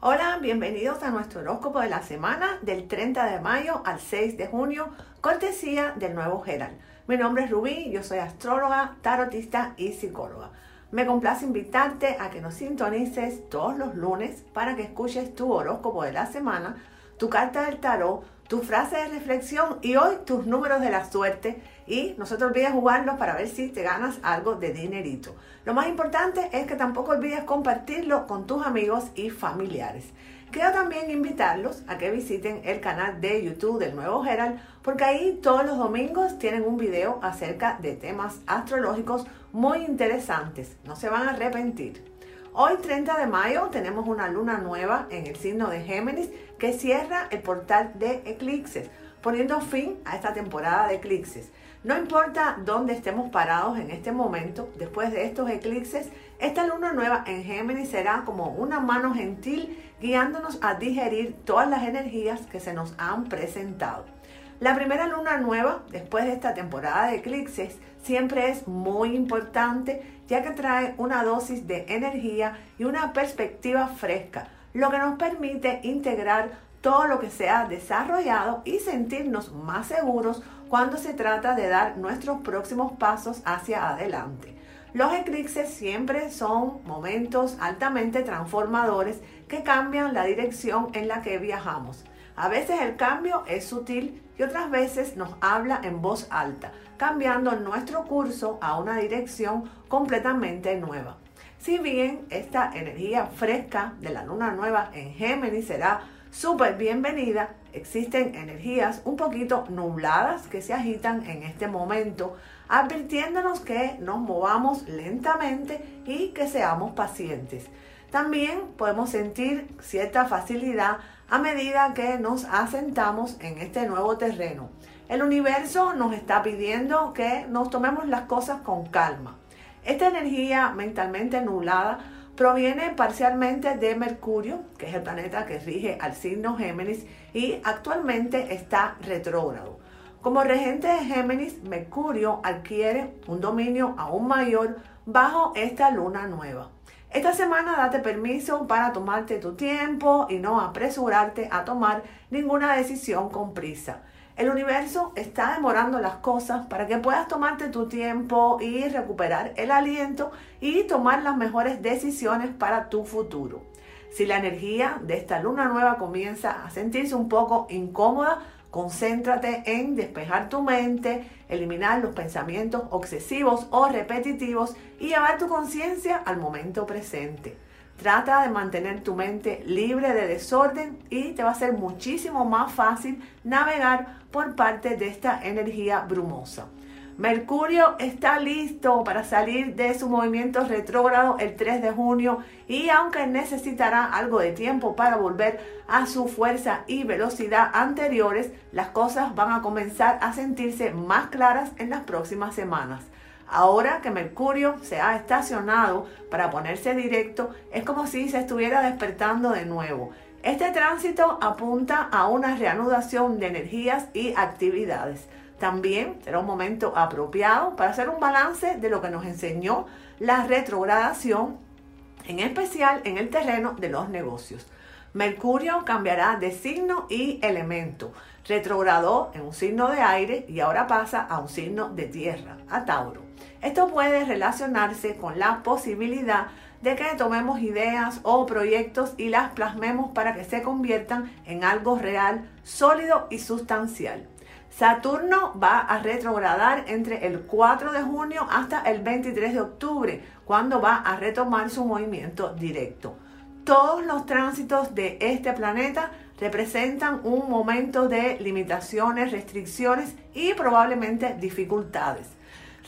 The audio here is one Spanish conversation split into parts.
Hola, bienvenidos a nuestro horóscopo de la semana del 30 de mayo al 6 de junio, cortesía del nuevo Gerald. Mi nombre es Rubí, yo soy astróloga, tarotista y psicóloga. Me complace invitarte a que nos sintonices todos los lunes para que escuches tu horóscopo de la semana, tu carta del tarot, tu frase de reflexión y hoy tus números de la suerte y no te olvides jugarlos para ver si te ganas algo de dinerito. Lo más importante es que tampoco olvides compartirlo con tus amigos y familiares. Quiero también invitarlos a que visiten el canal de YouTube del Nuevo Herald porque ahí todos los domingos tienen un video acerca de temas astrológicos muy interesantes. No se van a arrepentir. Hoy 30 de mayo tenemos una luna nueva en el signo de Géminis que cierra el portal de eclipses, poniendo fin a esta temporada de eclipses. No importa dónde estemos parados en este momento, después de estos eclipses, esta luna nueva en Géminis será como una mano gentil guiándonos a digerir todas las energías que se nos han presentado. La primera luna nueva, después de esta temporada de eclipses, siempre es muy importante ya que trae una dosis de energía y una perspectiva fresca, lo que nos permite integrar todo lo que se ha desarrollado y sentirnos más seguros cuando se trata de dar nuestros próximos pasos hacia adelante. Los eclipses siempre son momentos altamente transformadores que cambian la dirección en la que viajamos. A veces el cambio es sutil y otras veces nos habla en voz alta, cambiando nuestro curso a una dirección completamente nueva. Si bien esta energía fresca de la luna nueva en Géminis será súper bienvenida. Existen energías un poquito nubladas que se agitan en este momento, advirtiéndonos que nos movamos lentamente y que seamos pacientes. También podemos sentir cierta facilidad a medida que nos asentamos en este nuevo terreno. El universo nos está pidiendo que nos tomemos las cosas con calma. Esta energía mentalmente nublada proviene parcialmente de Mercurio, que es el planeta que rige al signo Géminis y actualmente está retrógrado. Como regente de Géminis, Mercurio adquiere un dominio aún mayor bajo esta luna nueva. Esta semana date permiso para tomarte tu tiempo y no apresurarte a tomar ninguna decisión con prisa. El universo está demorando las cosas para que puedas tomarte tu tiempo y recuperar el aliento y tomar las mejores decisiones para tu futuro. Si la energía de esta luna nueva comienza a sentirse un poco incómoda, concéntrate en despejar tu mente, eliminar los pensamientos obsesivos o repetitivos y llevar tu conciencia al momento presente. Trata de mantener tu mente libre de desorden y te va a ser muchísimo más fácil navegar por parte de esta energía brumosa. Mercurio está listo para salir de su movimiento retrógrado el 3 de junio y aunque necesitará algo de tiempo para volver a su fuerza y velocidad anteriores, las cosas van a comenzar a sentirse más claras en las próximas semanas. Ahora que Mercurio se ha estacionado para ponerse directo, es como si se estuviera despertando de nuevo. Este tránsito apunta a una reanudación de energías y actividades. También será un momento apropiado para hacer un balance de lo que nos enseñó la retrogradación, en especial en el terreno de los negocios. Mercurio cambiará de signo y elemento. Retrogradó en un signo de aire y ahora pasa a un signo de tierra, a Tauro. Esto puede relacionarse con la posibilidad de que tomemos ideas o proyectos y las plasmemos para que se conviertan en algo real, sólido y sustancial. Saturno va a retrogradar entre el 4 de junio hasta el 23 de octubre, cuando va a retomar su movimiento directo. Todos los tránsitos de este planeta representan un momento de limitaciones, restricciones y probablemente dificultades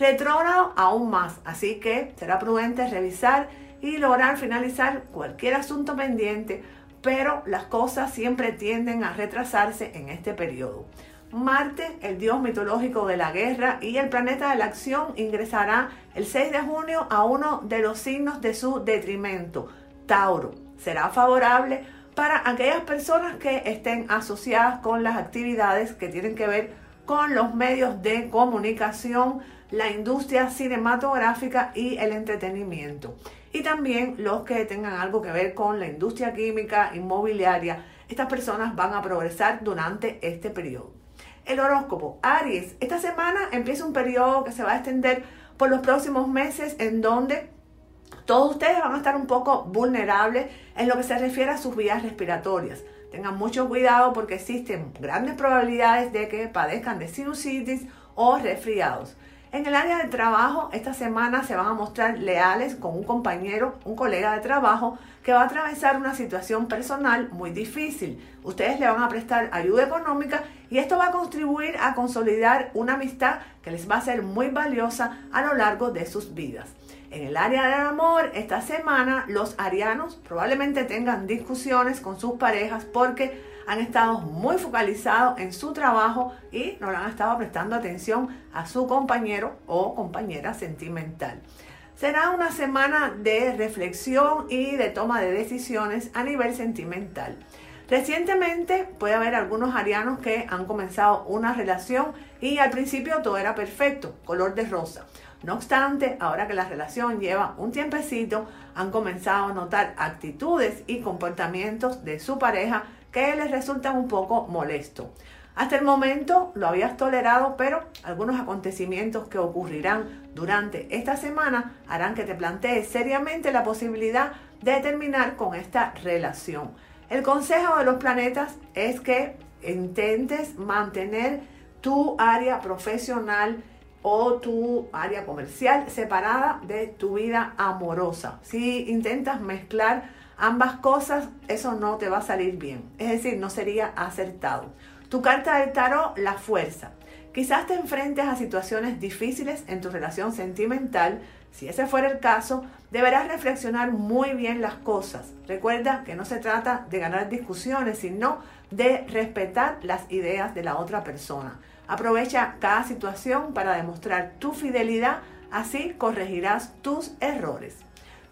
retrógrado aún más, así que será prudente revisar y lograr finalizar cualquier asunto pendiente, pero las cosas siempre tienden a retrasarse en este periodo. Marte, el dios mitológico de la guerra y el planeta de la acción, ingresará el 6 de junio a uno de los signos de su detrimento, Tauro. Será favorable para aquellas personas que estén asociadas con las actividades que tienen que ver con los medios de comunicación, la industria cinematográfica y el entretenimiento. y también los que tengan algo que ver con la industria química, inmobiliaria. Estas personas van a progresar durante este periodo. El horóscopo, Aries, esta semana empieza un periodo que se va a extender por los próximos meses en donde todos ustedes van a estar un poco vulnerables en lo que se refiere a sus vías respiratorias. Tengan mucho cuidado porque existen grandes probabilidades de que padezcan de sinusitis o resfriados. En el área de trabajo, esta semana se van a mostrar leales con un compañero, un colega de trabajo que va a atravesar una situación personal muy difícil. Ustedes le van a prestar ayuda económica y esto va a contribuir a consolidar una amistad que les va a ser muy valiosa a lo largo de sus vidas. En el área del amor, esta semana los arianos probablemente tengan discusiones con sus parejas porque han estado muy focalizados en su trabajo y no le han estado prestando atención a su compañero o compañera sentimental. Será una semana de reflexión y de toma de decisiones a nivel sentimental. Recientemente puede haber algunos arianos que han comenzado una relación y al principio todo era perfecto, color de rosa. No obstante, ahora que la relación lleva un tiempecito, han comenzado a notar actitudes y comportamientos de su pareja que les resultan un poco molestos. Hasta el momento lo habías tolerado, pero algunos acontecimientos que ocurrirán durante esta semana harán que te plantees seriamente la posibilidad de terminar con esta relación. El consejo de los planetas es que intentes mantener tu área profesional o tu área comercial separada de tu vida amorosa. Si intentas mezclar ambas cosas, eso no te va a salir bien. Es decir, no sería acertado. Tu carta del tarot, la fuerza. Quizás te enfrentes a situaciones difíciles en tu relación sentimental. Si ese fuera el caso, deberás reflexionar muy bien las cosas. Recuerda que no se trata de ganar discusiones, sino de respetar las ideas de la otra persona. Aprovecha cada situación para demostrar tu fidelidad, así corregirás tus errores.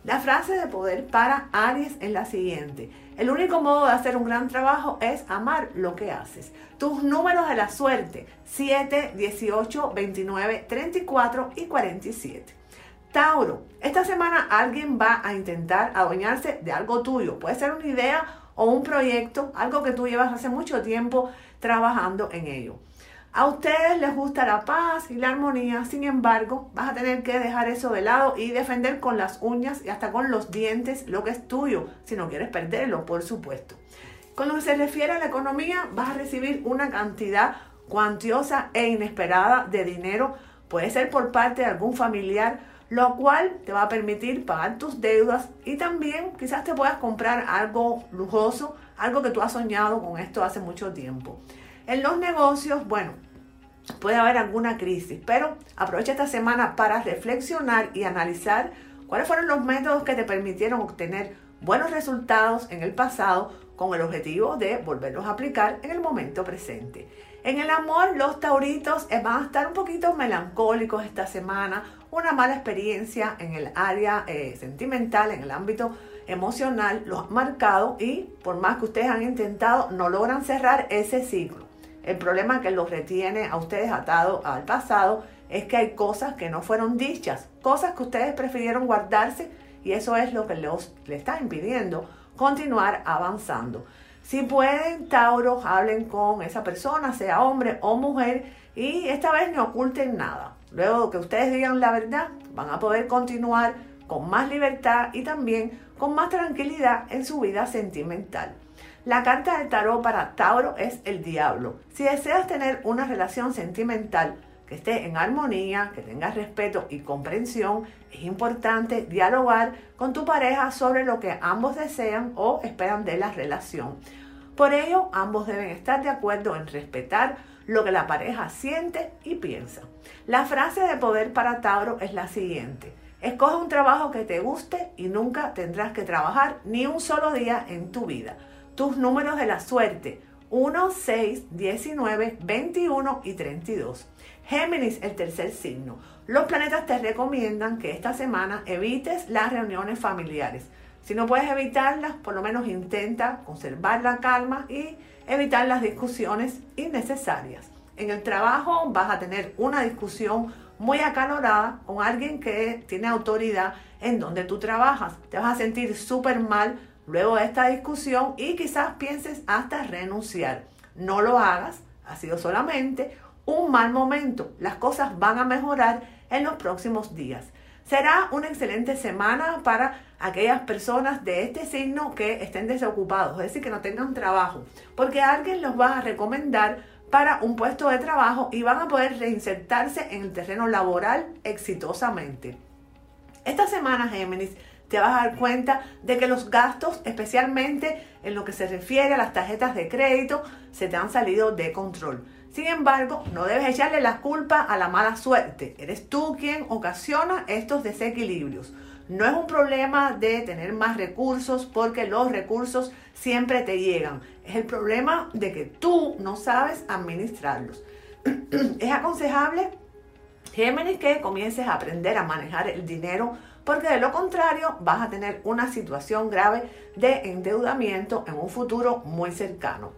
La frase de poder para Aries es la siguiente. El único modo de hacer un gran trabajo es amar lo que haces. Tus números de la suerte, 7, 18, 29, 34 y 47. Tauro, esta semana alguien va a intentar adueñarse de algo tuyo. Puede ser una idea o un proyecto, algo que tú llevas hace mucho tiempo trabajando en ello. A ustedes les gusta la paz y la armonía, sin embargo, vas a tener que dejar eso de lado y defender con las uñas y hasta con los dientes lo que es tuyo, si no quieres perderlo, por supuesto. Con lo que se refiere a la economía, vas a recibir una cantidad cuantiosa e inesperada de dinero, puede ser por parte de algún familiar, lo cual te va a permitir pagar tus deudas y también quizás te puedas comprar algo lujoso, algo que tú has soñado con esto hace mucho tiempo. En los negocios, bueno, puede haber alguna crisis, pero aprovecha esta semana para reflexionar y analizar cuáles fueron los métodos que te permitieron obtener buenos resultados en el pasado con el objetivo de volverlos a aplicar en el momento presente. En el amor, los tauritos eh, van a estar un poquito melancólicos esta semana, una mala experiencia en el área eh, sentimental, en el ámbito emocional, los han marcado y por más que ustedes han intentado, no logran cerrar ese ciclo. El problema que los retiene a ustedes atados al pasado es que hay cosas que no fueron dichas, cosas que ustedes prefirieron guardarse y eso es lo que les está impidiendo continuar avanzando. Si pueden, Tauro, hablen con esa persona, sea hombre o mujer, y esta vez no oculten nada. Luego que ustedes digan la verdad, van a poder continuar con más libertad y también con más tranquilidad en su vida sentimental. La carta del tarot para Tauro es el diablo. Si deseas tener una relación sentimental que esté en armonía, que tenga respeto y comprensión, es importante dialogar con tu pareja sobre lo que ambos desean o esperan de la relación. Por ello, ambos deben estar de acuerdo en respetar lo que la pareja siente y piensa. La frase de poder para Tauro es la siguiente. Escoge un trabajo que te guste y nunca tendrás que trabajar ni un solo día en tu vida tus números de la suerte. 1, 6, 19, 21 y 32. Géminis, el tercer signo. Los planetas te recomiendan que esta semana evites las reuniones familiares. Si no puedes evitarlas, por lo menos intenta conservar la calma y evitar las discusiones innecesarias. En el trabajo vas a tener una discusión muy acalorada con alguien que tiene autoridad en donde tú trabajas. Te vas a sentir súper mal luego de esta discusión y quizás pienses hasta renunciar. No lo hagas, ha sido solamente un mal momento. Las cosas van a mejorar en los próximos días. Será una excelente semana para aquellas personas de este signo que estén desocupados, es decir, que no tengan trabajo, porque alguien los va a recomendar para un puesto de trabajo y van a poder reinsertarse en el terreno laboral exitosamente. Esta semana, Géminis, te vas a dar cuenta de que los gastos, especialmente en lo que se refiere a las tarjetas de crédito, se te han salido de control. Sin embargo, no debes echarle la culpa a la mala suerte. Eres tú quien ocasiona estos desequilibrios. No es un problema de tener más recursos porque los recursos siempre te llegan. Es el problema de que tú no sabes administrarlos. es aconsejable, Géminis, que comiences a aprender a manejar el dinero porque de lo contrario vas a tener una situación grave de endeudamiento en un futuro muy cercano.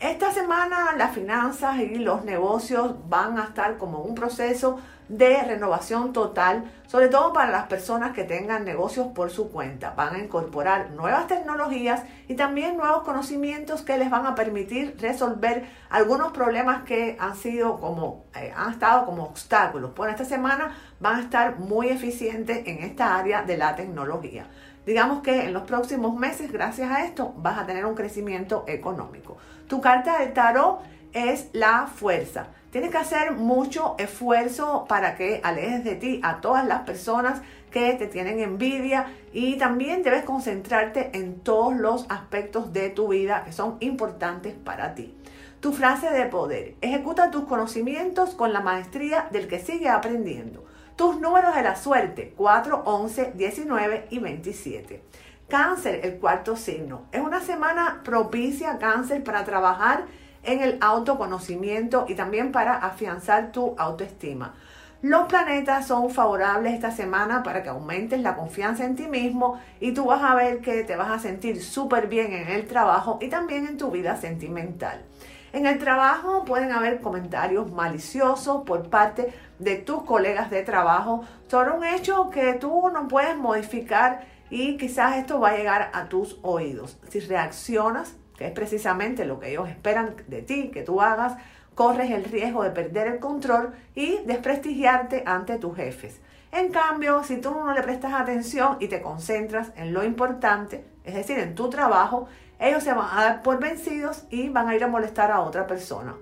Esta semana las finanzas y los negocios van a estar como un proceso de renovación total, sobre todo para las personas que tengan negocios por su cuenta. Van a incorporar nuevas tecnologías y también nuevos conocimientos que les van a permitir resolver algunos problemas que han sido como eh, han estado como obstáculos. Por esta semana van a estar muy eficientes en esta área de la tecnología. Digamos que en los próximos meses, gracias a esto, vas a tener un crecimiento económico. Tu carta de tarot es la fuerza. Tienes que hacer mucho esfuerzo para que alejes de ti a todas las personas que te tienen envidia y también debes concentrarte en todos los aspectos de tu vida que son importantes para ti. Tu frase de poder. Ejecuta tus conocimientos con la maestría del que sigue aprendiendo. Tus números de la suerte, 4, 11, 19 y 27. Cáncer, el cuarto signo. Es una semana propicia, cáncer, para trabajar en el autoconocimiento y también para afianzar tu autoestima. Los planetas son favorables esta semana para que aumentes la confianza en ti mismo y tú vas a ver que te vas a sentir súper bien en el trabajo y también en tu vida sentimental. En el trabajo pueden haber comentarios maliciosos por parte de tus colegas de trabajo sobre un hecho que tú no puedes modificar y quizás esto va a llegar a tus oídos. Si reaccionas, que es precisamente lo que ellos esperan de ti, que tú hagas, corres el riesgo de perder el control y desprestigiarte ante tus jefes. En cambio, si tú no le prestas atención y te concentras en lo importante, es decir, en tu trabajo, ellos se van a dar por vencidos y van a ir a molestar a otra persona.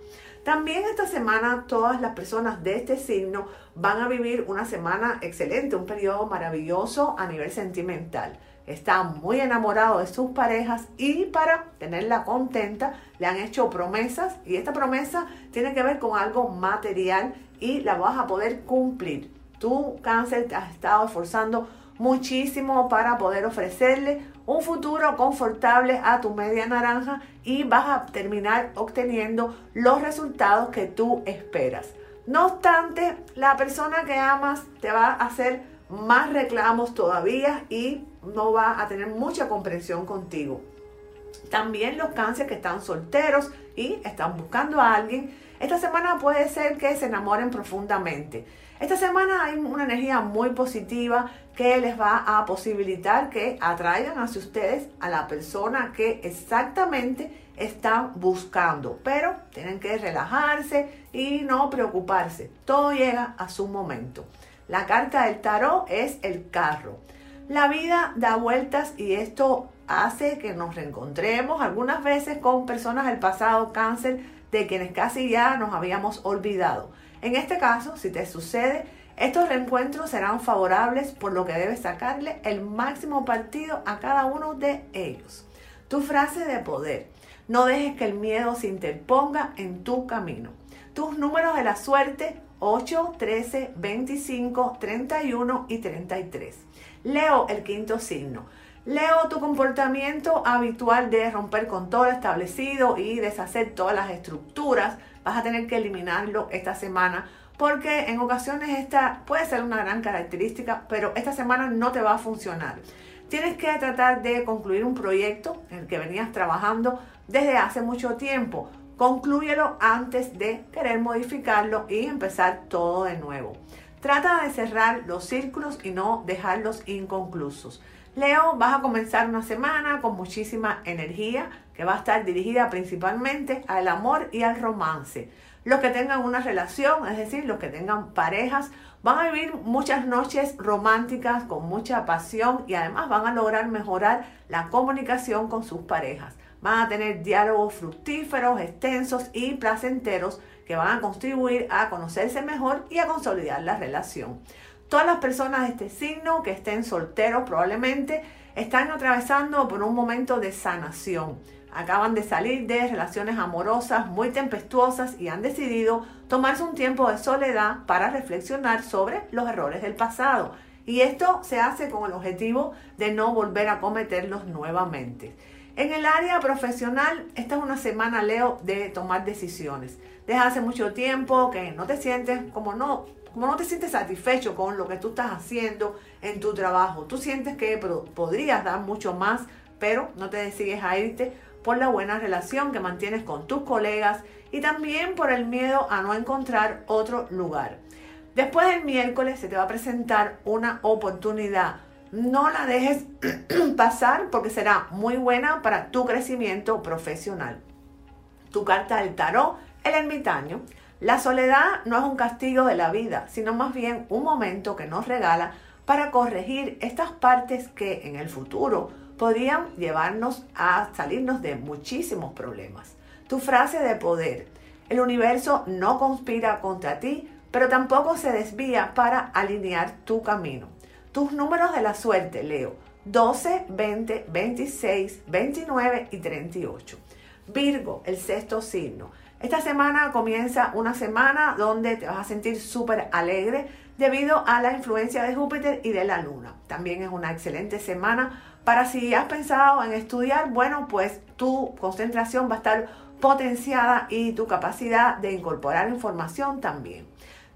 También esta semana todas las personas de este signo van a vivir una semana excelente, un periodo maravilloso a nivel sentimental. Están muy enamorados de sus parejas y para tenerla contenta le han hecho promesas y esta promesa tiene que ver con algo material y la vas a poder cumplir. Tú, cáncer, te has estado esforzando muchísimo para poder ofrecerle un futuro confortable a tu media naranja y vas a terminar obteniendo los resultados que tú esperas. No obstante, la persona que amas te va a hacer más reclamos todavía y no va a tener mucha comprensión contigo. También los cánceres que están solteros y están buscando a alguien, esta semana puede ser que se enamoren profundamente. Esta semana hay una energía muy positiva que les va a posibilitar que atraigan hacia ustedes a la persona que exactamente están buscando. Pero tienen que relajarse y no preocuparse. Todo llega a su momento. La carta del tarot es el carro. La vida da vueltas y esto hace que nos reencontremos algunas veces con personas del pasado cáncer de quienes casi ya nos habíamos olvidado. En este caso, si te sucede, estos reencuentros serán favorables por lo que debes sacarle el máximo partido a cada uno de ellos. Tu frase de poder. No dejes que el miedo se interponga en tu camino. Tus números de la suerte 8, 13, 25, 31 y 33. Leo el quinto signo. Leo tu comportamiento habitual de romper con todo establecido y deshacer todas las estructuras. Vas a tener que eliminarlo esta semana porque en ocasiones esta puede ser una gran característica, pero esta semana no te va a funcionar. Tienes que tratar de concluir un proyecto en el que venías trabajando desde hace mucho tiempo. Conclúyelo antes de querer modificarlo y empezar todo de nuevo. Trata de cerrar los círculos y no dejarlos inconclusos. Leo, vas a comenzar una semana con muchísima energía que va a estar dirigida principalmente al amor y al romance. Los que tengan una relación, es decir, los que tengan parejas, van a vivir muchas noches románticas con mucha pasión y además van a lograr mejorar la comunicación con sus parejas. Van a tener diálogos fructíferos, extensos y placenteros que van a contribuir a conocerse mejor y a consolidar la relación. Todas las personas de este signo que estén solteros probablemente están atravesando por un momento de sanación. Acaban de salir de relaciones amorosas muy tempestuosas y han decidido tomarse un tiempo de soledad para reflexionar sobre los errores del pasado. Y esto se hace con el objetivo de no volver a cometerlos nuevamente. En el área profesional, esta es una semana, Leo, de tomar decisiones. Desde hace mucho tiempo que no te sientes como no, como no te sientes satisfecho con lo que tú estás haciendo en tu trabajo, tú sientes que podrías dar mucho más, pero no te decides a irte por la buena relación que mantienes con tus colegas y también por el miedo a no encontrar otro lugar. Después del miércoles se te va a presentar una oportunidad. No la dejes pasar porque será muy buena para tu crecimiento profesional. Tu carta del tarot, el ermitaño, la soledad no es un castigo de la vida, sino más bien un momento que nos regala para corregir estas partes que en el futuro podrían llevarnos a salirnos de muchísimos problemas. Tu frase de poder, el universo no conspira contra ti, pero tampoco se desvía para alinear tu camino. Tus números de la suerte, Leo, 12, 20, 26, 29 y 38. Virgo, el sexto signo. Esta semana comienza una semana donde te vas a sentir súper alegre debido a la influencia de Júpiter y de la Luna. También es una excelente semana para si has pensado en estudiar, bueno, pues tu concentración va a estar potenciada y tu capacidad de incorporar información también.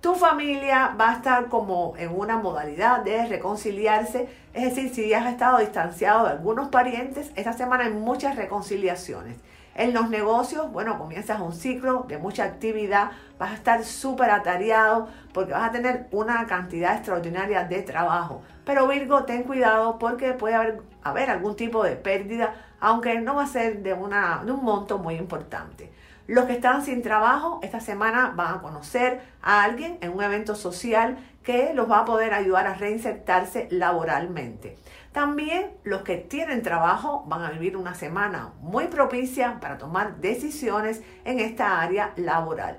Tu familia va a estar como en una modalidad de reconciliarse, es decir, si has estado distanciado de algunos parientes, esta semana hay muchas reconciliaciones. En los negocios, bueno, comienzas un ciclo de mucha actividad, vas a estar súper atareado porque vas a tener una cantidad extraordinaria de trabajo. Pero Virgo, ten cuidado porque puede haber, haber algún tipo de pérdida, aunque no va a ser de, una, de un monto muy importante. Los que están sin trabajo esta semana van a conocer a alguien en un evento social que los va a poder ayudar a reinsertarse laboralmente. También los que tienen trabajo van a vivir una semana muy propicia para tomar decisiones en esta área laboral.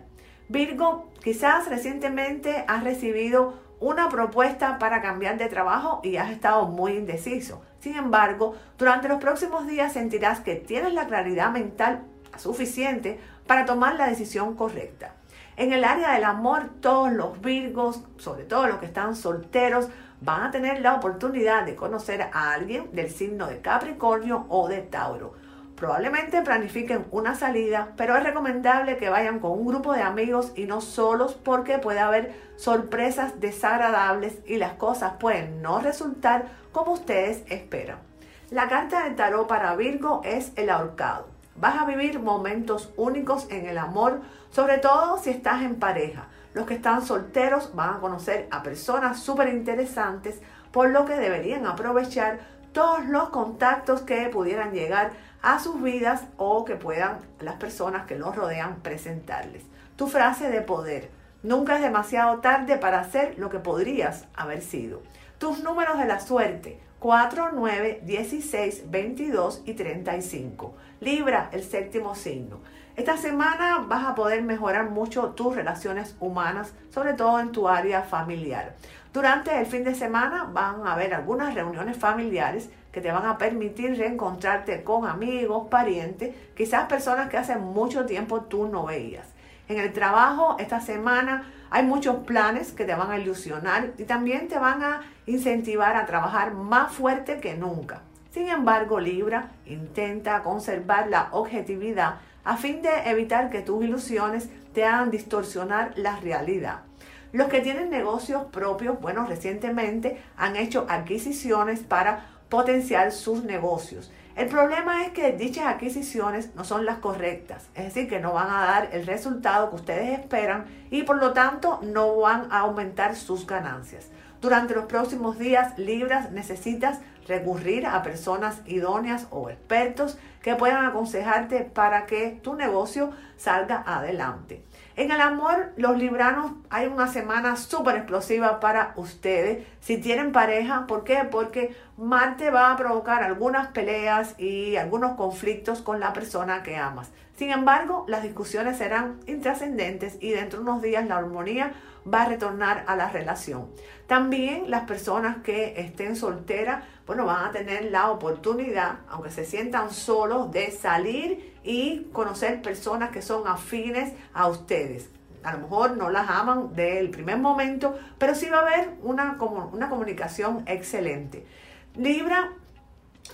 Virgo, quizás recientemente has recibido una propuesta para cambiar de trabajo y has estado muy indeciso. Sin embargo, durante los próximos días sentirás que tienes la claridad mental suficiente para tomar la decisión correcta. En el área del amor, todos los virgos, sobre todo los que están solteros, van a tener la oportunidad de conocer a alguien del signo de Capricornio o de Tauro. Probablemente planifiquen una salida, pero es recomendable que vayan con un grupo de amigos y no solos porque puede haber sorpresas desagradables y las cosas pueden no resultar como ustedes esperan. La carta del tarot para Virgo es el ahorcado. Vas a vivir momentos únicos en el amor, sobre todo si estás en pareja. Los que están solteros van a conocer a personas súper interesantes, por lo que deberían aprovechar todos los contactos que pudieran llegar a sus vidas o que puedan las personas que los rodean presentarles. Tu frase de poder. Nunca es demasiado tarde para hacer lo que podrías haber sido. Tus números de la suerte. 4, 9, 16, 22 y 35. Libra, el séptimo signo. Esta semana vas a poder mejorar mucho tus relaciones humanas, sobre todo en tu área familiar. Durante el fin de semana van a haber algunas reuniones familiares que te van a permitir reencontrarte con amigos, parientes, quizás personas que hace mucho tiempo tú no veías. En el trabajo esta semana hay muchos planes que te van a ilusionar y también te van a incentivar a trabajar más fuerte que nunca. Sin embargo, Libra intenta conservar la objetividad a fin de evitar que tus ilusiones te hagan distorsionar la realidad. Los que tienen negocios propios, bueno, recientemente han hecho adquisiciones para potenciar sus negocios. El problema es que dichas adquisiciones no son las correctas, es decir, que no van a dar el resultado que ustedes esperan y por lo tanto no van a aumentar sus ganancias. Durante los próximos días, Libras, necesitas recurrir a personas idóneas o expertos que puedan aconsejarte para que tu negocio salga adelante. En el amor, los libranos, hay una semana súper explosiva para ustedes. Si tienen pareja, ¿por qué? Porque Marte va a provocar algunas peleas y algunos conflictos con la persona que amas. Sin embargo, las discusiones serán intrascendentes y dentro de unos días la armonía va a retornar a la relación. También las personas que estén solteras, bueno, van a tener la oportunidad, aunque se sientan solos, de salir y conocer personas que son afines a ustedes. A lo mejor no las aman del primer momento, pero sí va a haber una, una comunicación excelente. Libra,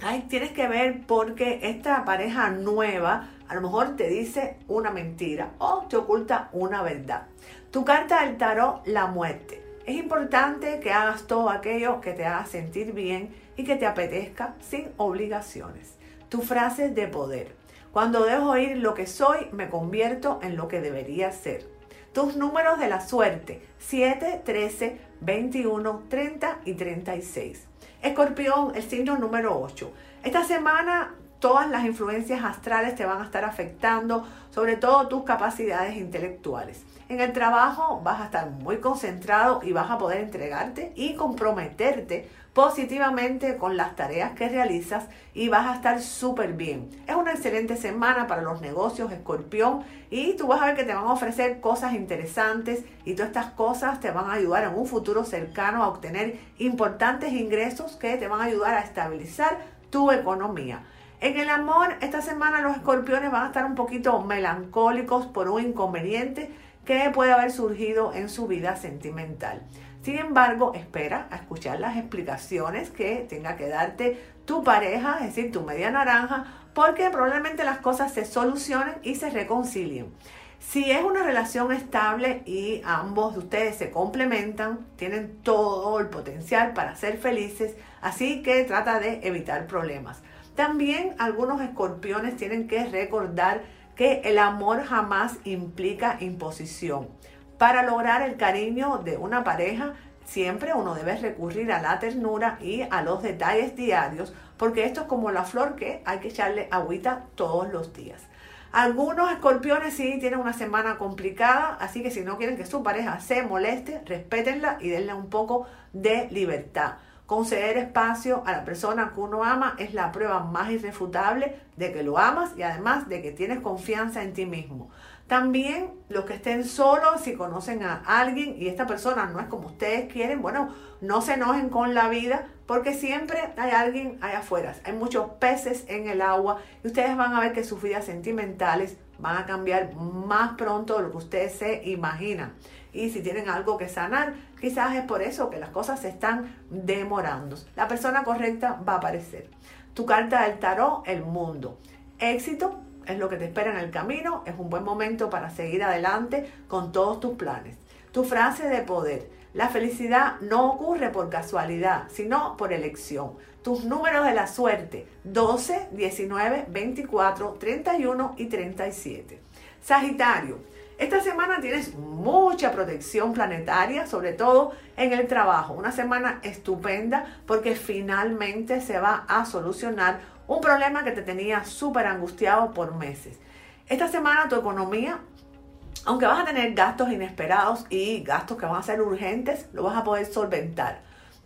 ay, tienes que ver porque esta pareja nueva a lo mejor te dice una mentira o te oculta una verdad. Tu carta del tarot, la muerte. Es importante que hagas todo aquello que te haga sentir bien y que te apetezca sin obligaciones. Tu frase de poder. Cuando dejo ir lo que soy, me convierto en lo que debería ser. Tus números de la suerte, 7, 13, 21, 30 y 36. Escorpión, el signo número 8. Esta semana todas las influencias astrales te van a estar afectando, sobre todo tus capacidades intelectuales. En el trabajo vas a estar muy concentrado y vas a poder entregarte y comprometerte positivamente con las tareas que realizas y vas a estar súper bien. Es una excelente semana para los negocios, escorpión, y tú vas a ver que te van a ofrecer cosas interesantes y todas estas cosas te van a ayudar en un futuro cercano a obtener importantes ingresos que te van a ayudar a estabilizar tu economía. En el amor, esta semana los escorpiones van a estar un poquito melancólicos por un inconveniente que puede haber surgido en su vida sentimental. Sin embargo, espera a escuchar las explicaciones que tenga que darte tu pareja, es decir, tu media naranja, porque probablemente las cosas se solucionen y se reconcilien. Si es una relación estable y ambos de ustedes se complementan, tienen todo el potencial para ser felices, así que trata de evitar problemas. También algunos escorpiones tienen que recordar que el amor jamás implica imposición. Para lograr el cariño de una pareja, siempre uno debe recurrir a la ternura y a los detalles diarios, porque esto es como la flor que hay que echarle agüita todos los días. Algunos escorpiones sí tienen una semana complicada, así que si no quieren que su pareja se moleste, respétenla y denle un poco de libertad. Conceder espacio a la persona que uno ama es la prueba más irrefutable de que lo amas y además de que tienes confianza en ti mismo. También los que estén solos, si conocen a alguien y esta persona no es como ustedes quieren, bueno, no se enojen con la vida porque siempre hay alguien allá afuera. Hay muchos peces en el agua y ustedes van a ver que sus vidas sentimentales van a cambiar más pronto de lo que ustedes se imaginan. Y si tienen algo que sanar, quizás es por eso que las cosas se están demorando. La persona correcta va a aparecer. Tu carta del tarot, el mundo. Éxito es lo que te espera en el camino, es un buen momento para seguir adelante con todos tus planes. Tu frase de poder. La felicidad no ocurre por casualidad, sino por elección. Tus números de la suerte, 12, 19, 24, 31 y 37. Sagitario, esta semana tienes mucha protección planetaria, sobre todo en el trabajo. Una semana estupenda porque finalmente se va a solucionar un problema que te tenía súper angustiado por meses. Esta semana tu economía, aunque vas a tener gastos inesperados y gastos que van a ser urgentes, lo vas a poder solventar.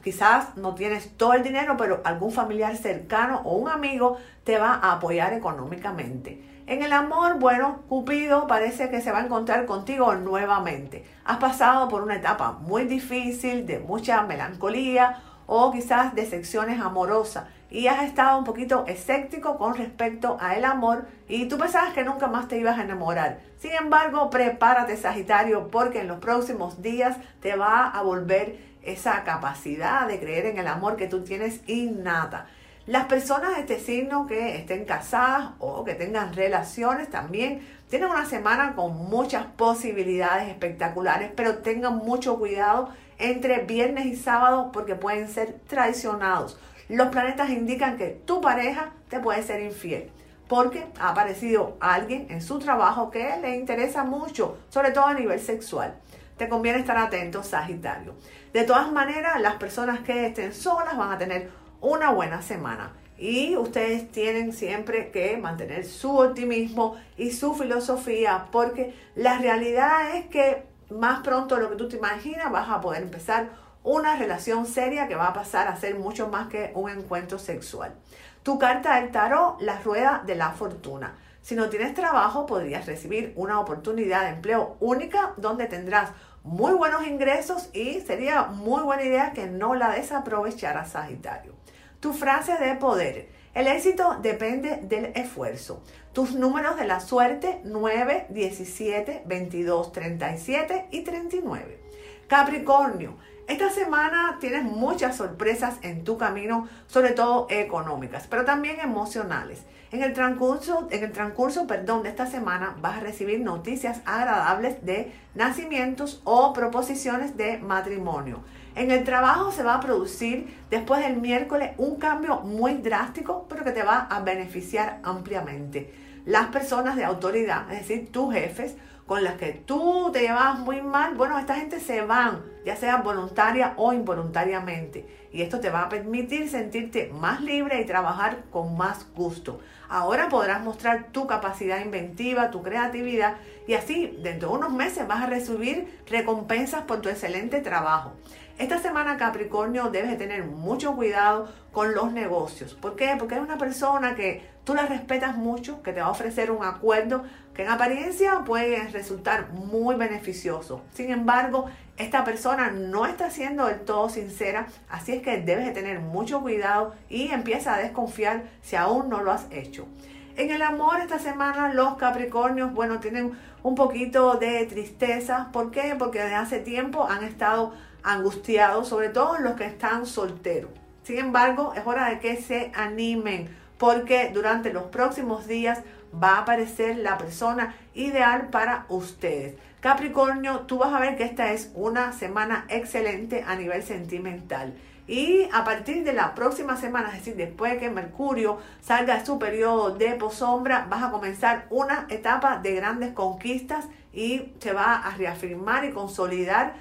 Quizás no tienes todo el dinero, pero algún familiar cercano o un amigo te va a apoyar económicamente. En el amor, bueno, Cupido parece que se va a encontrar contigo nuevamente. Has pasado por una etapa muy difícil, de mucha melancolía o quizás decepciones amorosas y has estado un poquito escéptico con respecto a el amor y tú pensabas que nunca más te ibas a enamorar. Sin embargo, prepárate Sagitario porque en los próximos días te va a volver esa capacidad de creer en el amor que tú tienes innata. Las personas de este signo que estén casadas o que tengan relaciones también tienen una semana con muchas posibilidades espectaculares, pero tengan mucho cuidado entre viernes y sábado porque pueden ser traicionados. Los planetas indican que tu pareja te puede ser infiel porque ha aparecido alguien en su trabajo que le interesa mucho, sobre todo a nivel sexual. Te conviene estar atento, Sagitario. De todas maneras, las personas que estén solas van a tener una buena semana. Y ustedes tienen siempre que mantener su optimismo y su filosofía, porque la realidad es que más pronto lo que tú te imaginas vas a poder empezar una relación seria que va a pasar a ser mucho más que un encuentro sexual. Tu carta del tarot, la rueda de la fortuna. Si no tienes trabajo, podrías recibir una oportunidad de empleo única donde tendrás muy buenos ingresos y sería muy buena idea que no la desaprovecharas, Sagitario. Tu frase de poder. El éxito depende del esfuerzo. Tus números de la suerte 9, 17, 22, 37 y 39. Capricornio. Esta semana tienes muchas sorpresas en tu camino, sobre todo económicas, pero también emocionales. En el transcurso, en el transcurso perdón, de esta semana vas a recibir noticias agradables de nacimientos o proposiciones de matrimonio. En el trabajo se va a producir después del miércoles un cambio muy drástico, pero que te va a beneficiar ampliamente. Las personas de autoridad, es decir, tus jefes, con las que tú te llevabas muy mal, bueno, esta gente se van, ya sea voluntaria o involuntariamente. Y esto te va a permitir sentirte más libre y trabajar con más gusto. Ahora podrás mostrar tu capacidad inventiva, tu creatividad y así dentro de unos meses vas a recibir recompensas por tu excelente trabajo. Esta semana Capricornio debes tener mucho cuidado con los negocios. ¿Por qué? Porque es una persona que tú la respetas mucho, que te va a ofrecer un acuerdo que en apariencia puede resultar muy beneficioso. Sin embargo, esta persona no está siendo del todo sincera, así es que debes de tener mucho cuidado y empieza a desconfiar si aún no lo has hecho. En el amor esta semana los Capricornios, bueno, tienen un poquito de tristeza. ¿Por qué? Porque desde hace tiempo han estado angustiados, sobre todo los que están solteros. Sin embargo, es hora de que se animen porque durante los próximos días va a aparecer la persona ideal para ustedes. Capricornio, tú vas a ver que esta es una semana excelente a nivel sentimental. Y a partir de la próxima semana, es decir, después de que Mercurio salga de su periodo de posombra, vas a comenzar una etapa de grandes conquistas y se va a reafirmar y consolidar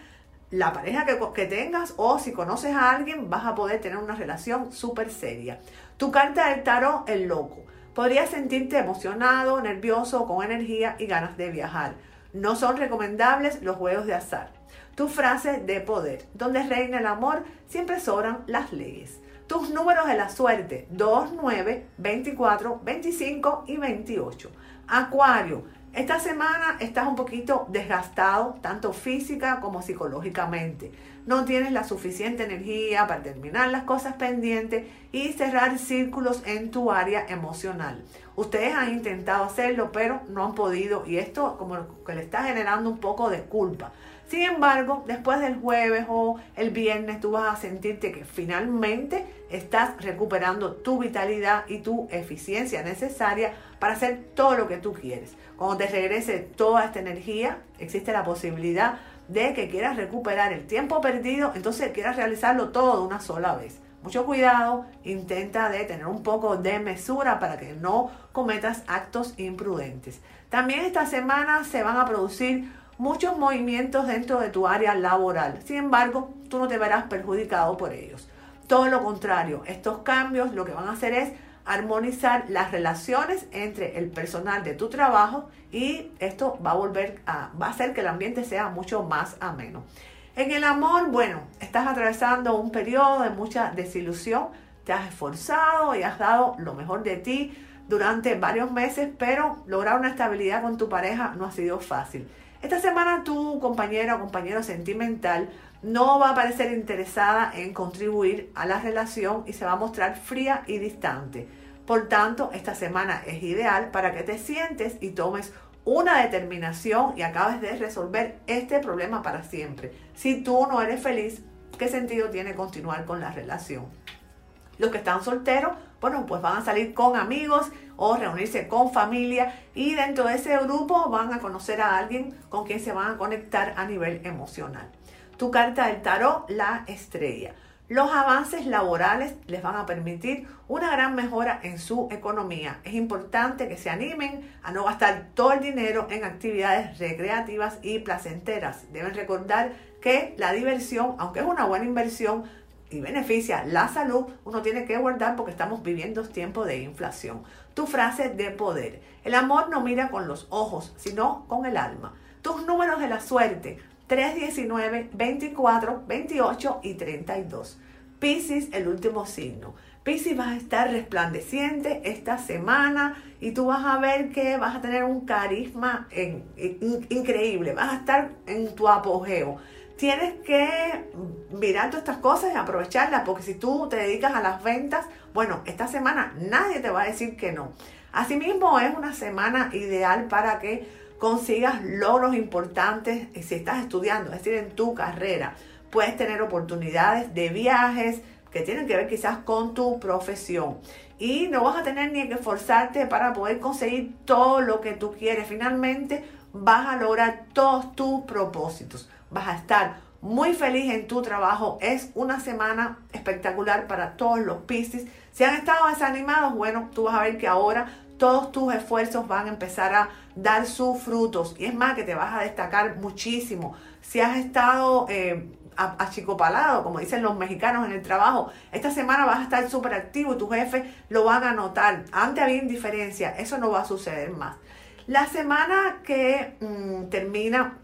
la pareja que, tengas o si conoces a alguien vas a poder tener una relación súper seria. Tu carta del tarot, el loco. Podrías sentirte emocionado, nervioso, con energía y ganas de viajar. No son recomendables los juegos de azar. Tu frase de poder. Donde reina el amor, siempre sobran las leyes. Tus números de la suerte. 2, 9, 24, 25 y 28. Acuario. Esta semana estás un poquito desgastado, tanto física como psicológicamente. No tienes la suficiente energía para terminar las cosas pendientes y cerrar círculos en tu área emocional. Ustedes han intentado hacerlo, pero no han podido y esto como que le está generando un poco de culpa. Sin embargo, después del jueves o el viernes tú vas a sentirte que finalmente estás recuperando tu vitalidad y tu eficiencia necesaria para hacer todo lo que tú quieres. Cuando te regrese toda esta energía, existe la posibilidad de que quieras recuperar el tiempo perdido, entonces quieras realizarlo todo de una sola vez. Mucho cuidado, intenta de tener un poco de mesura para que no cometas actos imprudentes. También esta semana se van a producir muchos movimientos dentro de tu área laboral. Sin embargo, tú no te verás perjudicado por ellos. Todo lo contrario, estos cambios lo que van a hacer es armonizar las relaciones entre el personal de tu trabajo y esto va a volver a, va a hacer que el ambiente sea mucho más ameno. En el amor, bueno, estás atravesando un periodo de mucha desilusión, te has esforzado y has dado lo mejor de ti durante varios meses, pero lograr una estabilidad con tu pareja no ha sido fácil. Esta semana tu compañero o compañero sentimental no va a parecer interesada en contribuir a la relación y se va a mostrar fría y distante. Por tanto, esta semana es ideal para que te sientes y tomes una determinación y acabes de resolver este problema para siempre. Si tú no eres feliz, ¿qué sentido tiene continuar con la relación? Los que están solteros, bueno, pues van a salir con amigos o reunirse con familia y dentro de ese grupo van a conocer a alguien con quien se van a conectar a nivel emocional. Tu carta del tarot, la estrella. Los avances laborales les van a permitir una gran mejora en su economía. Es importante que se animen a no gastar todo el dinero en actividades recreativas y placenteras. Deben recordar que la diversión, aunque es una buena inversión, y beneficia la salud, uno tiene que guardar porque estamos viviendo tiempos de inflación. Tu frase de poder. El amor no mira con los ojos, sino con el alma. Tus números de la suerte. 3, 19, 24, 28 y 32. Piscis, el último signo. Piscis vas a estar resplandeciente esta semana y tú vas a ver que vas a tener un carisma increíble, vas a estar en tu apogeo tienes que mirar todas estas cosas y aprovecharlas, porque si tú te dedicas a las ventas, bueno, esta semana nadie te va a decir que no. Asimismo, es una semana ideal para que consigas logros importantes si estás estudiando, es decir, en tu carrera. Puedes tener oportunidades de viajes que tienen que ver quizás con tu profesión. Y no vas a tener ni que esforzarte para poder conseguir todo lo que tú quieres. Finalmente vas a lograr todos tus propósitos vas a estar muy feliz en tu trabajo. Es una semana espectacular para todos los Piscis. Si han estado desanimados, bueno, tú vas a ver que ahora todos tus esfuerzos van a empezar a dar sus frutos. Y es más, que te vas a destacar muchísimo. Si has estado eh, achicopalado, como dicen los mexicanos en el trabajo, esta semana vas a estar súper activo y tu jefe lo van a notar. Antes había indiferencia, eso no va a suceder más. La semana que mm, termina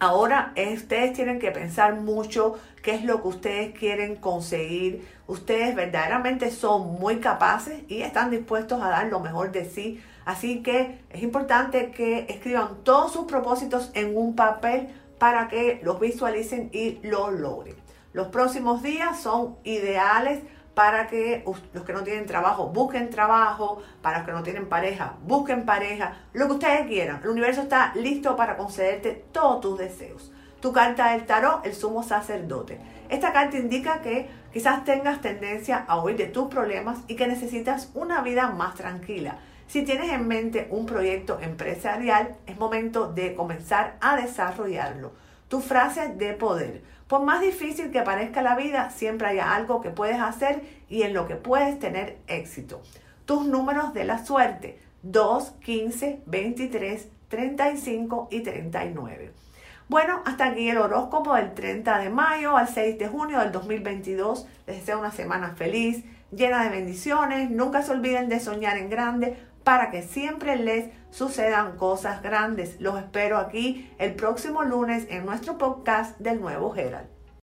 Ahora ustedes tienen que pensar mucho qué es lo que ustedes quieren conseguir. Ustedes verdaderamente son muy capaces y están dispuestos a dar lo mejor de sí. Así que es importante que escriban todos sus propósitos en un papel para que los visualicen y lo logren. Los próximos días son ideales para que los que no tienen trabajo busquen trabajo, para los que no tienen pareja busquen pareja, lo que ustedes quieran. El universo está listo para concederte todos tus deseos. Tu carta del tarot, el sumo sacerdote. Esta carta indica que quizás tengas tendencia a huir de tus problemas y que necesitas una vida más tranquila. Si tienes en mente un proyecto empresarial, es momento de comenzar a desarrollarlo. Tu frase de poder. Por más difícil que parezca la vida, siempre hay algo que puedes hacer y en lo que puedes tener éxito. Tus números de la suerte, 2, 15, 23, 35 y 39. Bueno, hasta aquí el horóscopo del 30 de mayo al 6 de junio del 2022. Les deseo una semana feliz, llena de bendiciones. Nunca se olviden de soñar en grande para que siempre les sucedan cosas grandes. Los espero aquí el próximo lunes en nuestro podcast del nuevo Gerald.